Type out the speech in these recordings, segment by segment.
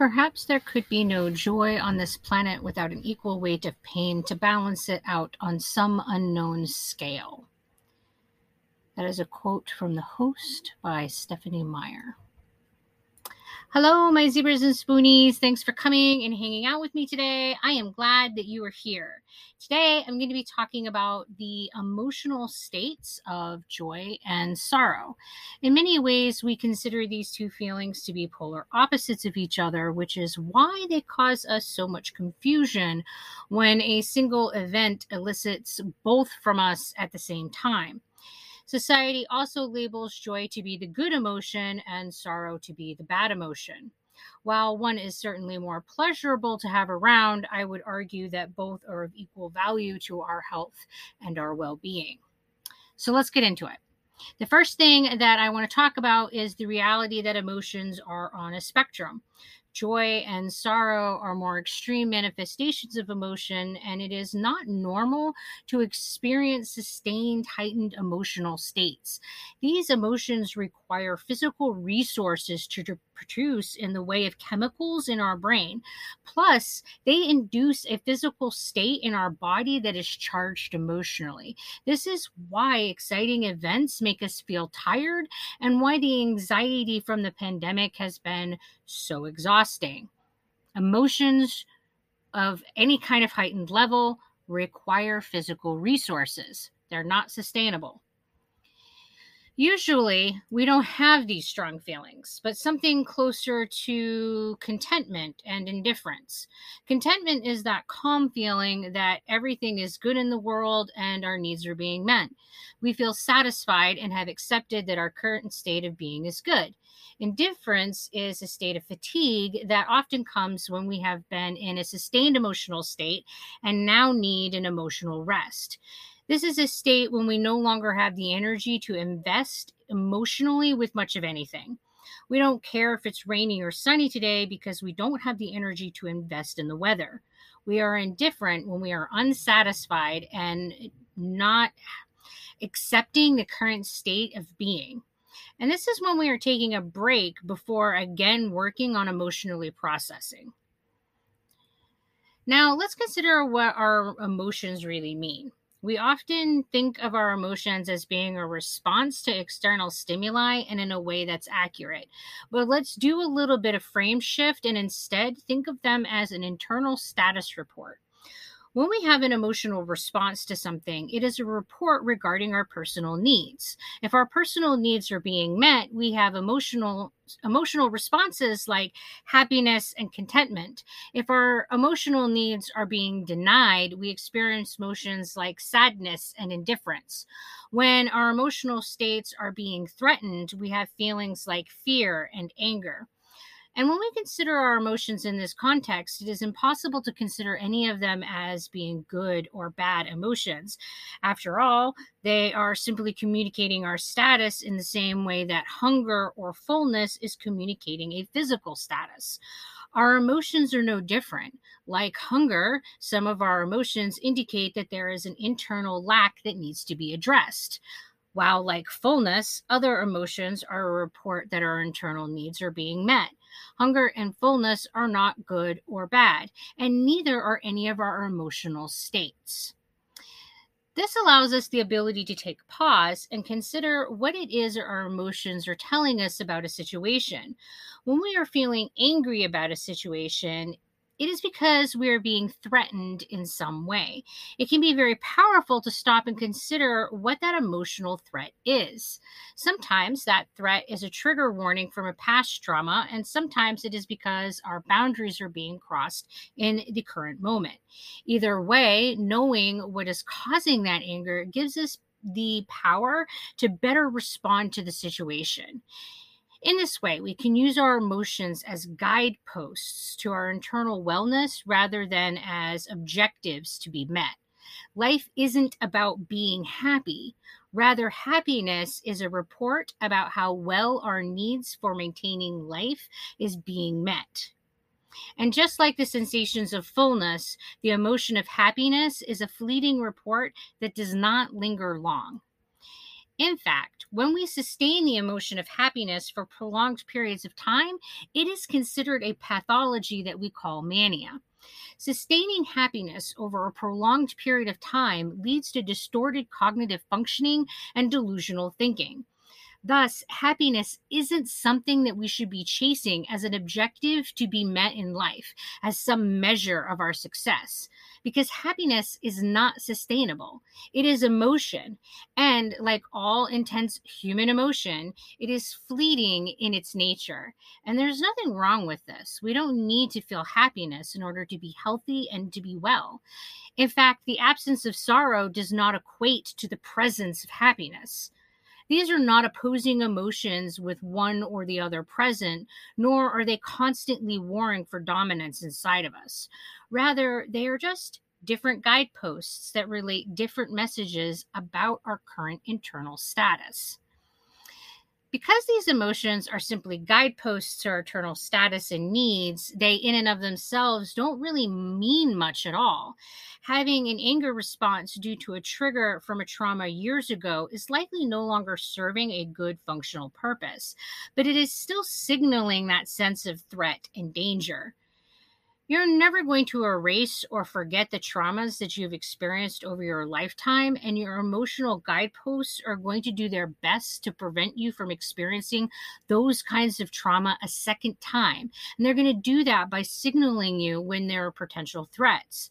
Perhaps there could be no joy on this planet without an equal weight of pain to balance it out on some unknown scale. That is a quote from The Host by Stephenie Meyer. Hello, my zebras and spoonies. Thanks for coming and hanging out with me today. I am glad that you are here. Today, I'm going to be talking about the emotional states of joy and sorrow. In many ways, we consider these two feelings to be polar opposites of each other, which is why they cause us so much confusion when a single event elicits both from us at the same time. Society also labels joy to be the good emotion and sorrow to be the bad emotion. While one is certainly more pleasurable to have around, I would argue that both are of equal value to our health and our well being. So let's get into it. The first thing that I want to talk about is the reality that emotions are on a spectrum. Joy and sorrow are more extreme manifestations of emotion, and it is not normal to experience sustained, heightened emotional states. These emotions require physical resources to produce in the way of chemicals in our brain. Plus, they induce a physical state in our body that is charged emotionally. This is why exciting events make us feel tired and why the anxiety from the pandemic has been so exhausting. Emotions of any kind of heightened level require physical resources, they're not sustainable. Usually, we don't have these strong feelings, but something closer to contentment and indifference. Contentment is that calm feeling that everything is good in the world and our needs are being met. We feel satisfied and have accepted that our current state of being is good. Indifference is a state of fatigue that often comes when we have been in a sustained emotional state and now need an emotional rest. This is a state when we no longer have the energy to invest emotionally with much of anything. We don't care if it's rainy or sunny today because we don't have the energy to invest in the weather. We are indifferent when we are unsatisfied and not accepting the current state of being. And this is when we are taking a break before again working on emotionally processing. Now, let's consider what our emotions really mean. We often think of our emotions as being a response to external stimuli and in a way that's accurate. But let's do a little bit of frame shift and instead think of them as an internal status report. When we have an emotional response to something, it is a report regarding our personal needs. If our personal needs are being met, we have emotional emotional responses like happiness and contentment. If our emotional needs are being denied, we experience emotions like sadness and indifference. When our emotional states are being threatened, we have feelings like fear and anger. And when we consider our emotions in this context, it is impossible to consider any of them as being good or bad emotions. After all, they are simply communicating our status in the same way that hunger or fullness is communicating a physical status. Our emotions are no different. Like hunger, some of our emotions indicate that there is an internal lack that needs to be addressed. While, like fullness, other emotions are a report that our internal needs are being met. Hunger and fullness are not good or bad, and neither are any of our emotional states. This allows us the ability to take pause and consider what it is our emotions are telling us about a situation. When we are feeling angry about a situation, it is because we are being threatened in some way. It can be very powerful to stop and consider what that emotional threat is. Sometimes that threat is a trigger warning from a past trauma, and sometimes it is because our boundaries are being crossed in the current moment. Either way, knowing what is causing that anger gives us the power to better respond to the situation. In this way, we can use our emotions as guideposts to our internal wellness rather than as objectives to be met. Life isn't about being happy. Rather, happiness is a report about how well our needs for maintaining life is being met. And just like the sensations of fullness, the emotion of happiness is a fleeting report that does not linger long. In fact, when we sustain the emotion of happiness for prolonged periods of time, it is considered a pathology that we call mania. Sustaining happiness over a prolonged period of time leads to distorted cognitive functioning and delusional thinking. Thus, happiness isn't something that we should be chasing as an objective to be met in life, as some measure of our success, because happiness is not sustainable. It is emotion, and like all intense human emotion, it is fleeting in its nature. And there's nothing wrong with this. We don't need to feel happiness in order to be healthy and to be well. In fact, the absence of sorrow does not equate to the presence of happiness. These are not opposing emotions with one or the other present, nor are they constantly warring for dominance inside of us. Rather, they are just different guideposts that relate different messages about our current internal status. Because these emotions are simply guideposts to our eternal status and needs, they in and of themselves don't really mean much at all. Having an anger response due to a trigger from a trauma years ago is likely no longer serving a good functional purpose, but it is still signaling that sense of threat and danger. You're never going to erase or forget the traumas that you've experienced over your lifetime, and your emotional guideposts are going to do their best to prevent you from experiencing those kinds of trauma a second time. And they're going to do that by signaling you when there are potential threats.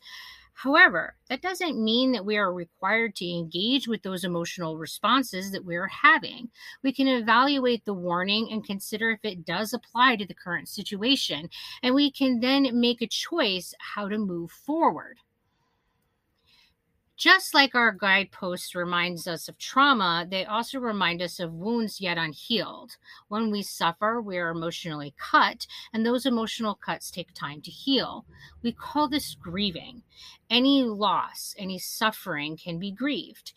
However, that doesn't mean that we are required to engage with those emotional responses that we're having. We can evaluate the warning and consider if it does apply to the current situation, and we can then make a choice how to move forward. Just like our guidepost reminds us of trauma, they also remind us of wounds yet unhealed. When we suffer, we are emotionally cut, and those emotional cuts take time to heal. We call this grieving. Any loss, any suffering can be grieved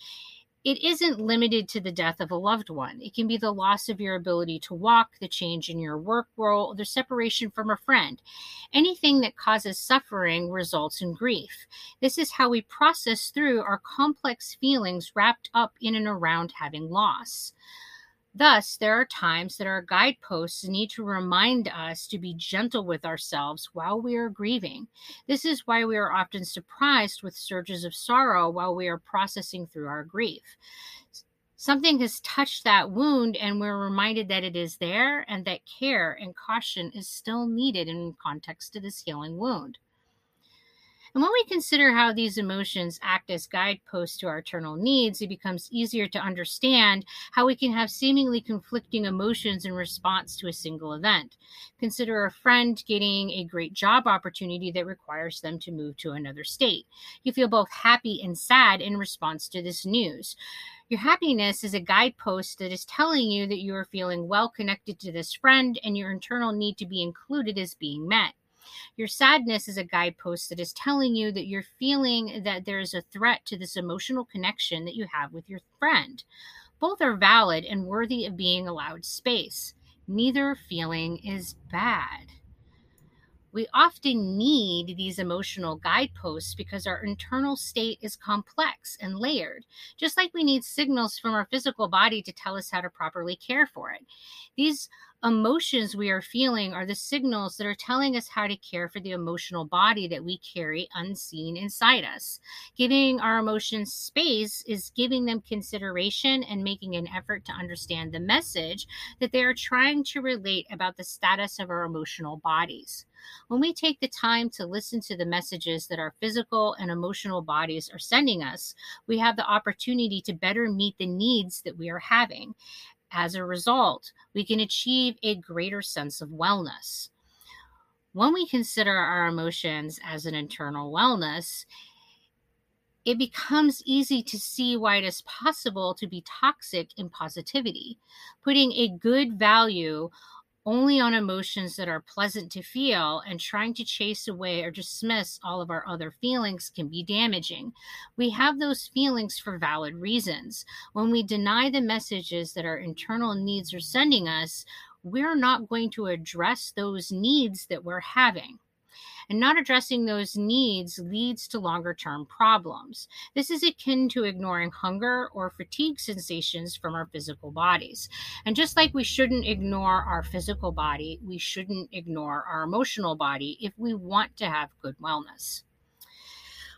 it isn't limited to the death of a loved one. It can be the loss of your ability to walk, the change in your work role, the separation from a friend. Anything that causes suffering results in grief. This is how we process through our complex feelings wrapped up in and around having loss. Thus, there are times that our guideposts need to remind us to be gentle with ourselves while we are grieving. This is why we are often surprised with surges of sorrow while we are processing through our grief. Something has touched that wound, and we're reminded that it is there and that care and caution is still needed in context to this healing wound. And when we consider how these emotions act as guideposts to our eternal needs, it becomes easier to understand how we can have seemingly conflicting emotions in response to a single event. Consider a friend getting a great job opportunity that requires them to move to another state. You feel both happy and sad in response to this news. Your happiness is a guidepost that is telling you that you are feeling well connected to this friend and your internal need to be included is being met. Your sadness is a guidepost that is telling you that you're feeling that there is a threat to this emotional connection that you have with your friend. Both are valid and worthy of being allowed space. Neither feeling is bad. We often need these emotional guideposts because our internal state is complex and layered, just like we need signals from our physical body to tell us how to properly care for it. These emotions we are feeling are the signals that are telling us how to care for the emotional body that we carry unseen inside us. Giving our emotions space is giving them consideration and making an effort to understand the message that they are trying to relate about the status of our emotional bodies. When we take the time to listen to the messages that our physical and emotional bodies are sending us, we have the opportunity to better meet the needs that we are having. As a result, we can achieve a greater sense of wellness. When we consider our emotions as an internal wellness, it becomes easy to see why it is possible to be toxic in positivity. Putting a good value only on emotions that are pleasant to feel and trying to chase away or dismiss all of our other feelings can be damaging. We have those feelings for valid reasons. When we deny the messages that our internal needs are sending us, we're not going to address those needs that we're having. And not addressing those needs leads to longer term problems. This is akin to ignoring hunger or fatigue sensations from our physical bodies. And just like we shouldn't ignore our physical body, we shouldn't ignore our emotional body if we want to have good wellness.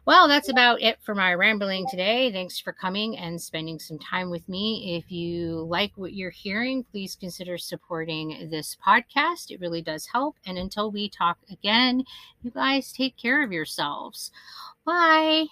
Well, that's about it for my rambling today. Thanks for coming and spending some time with me. If you like what you're hearing, please consider supporting this podcast. It really does help. And until we talk again, you guys take care of yourselves. Bye.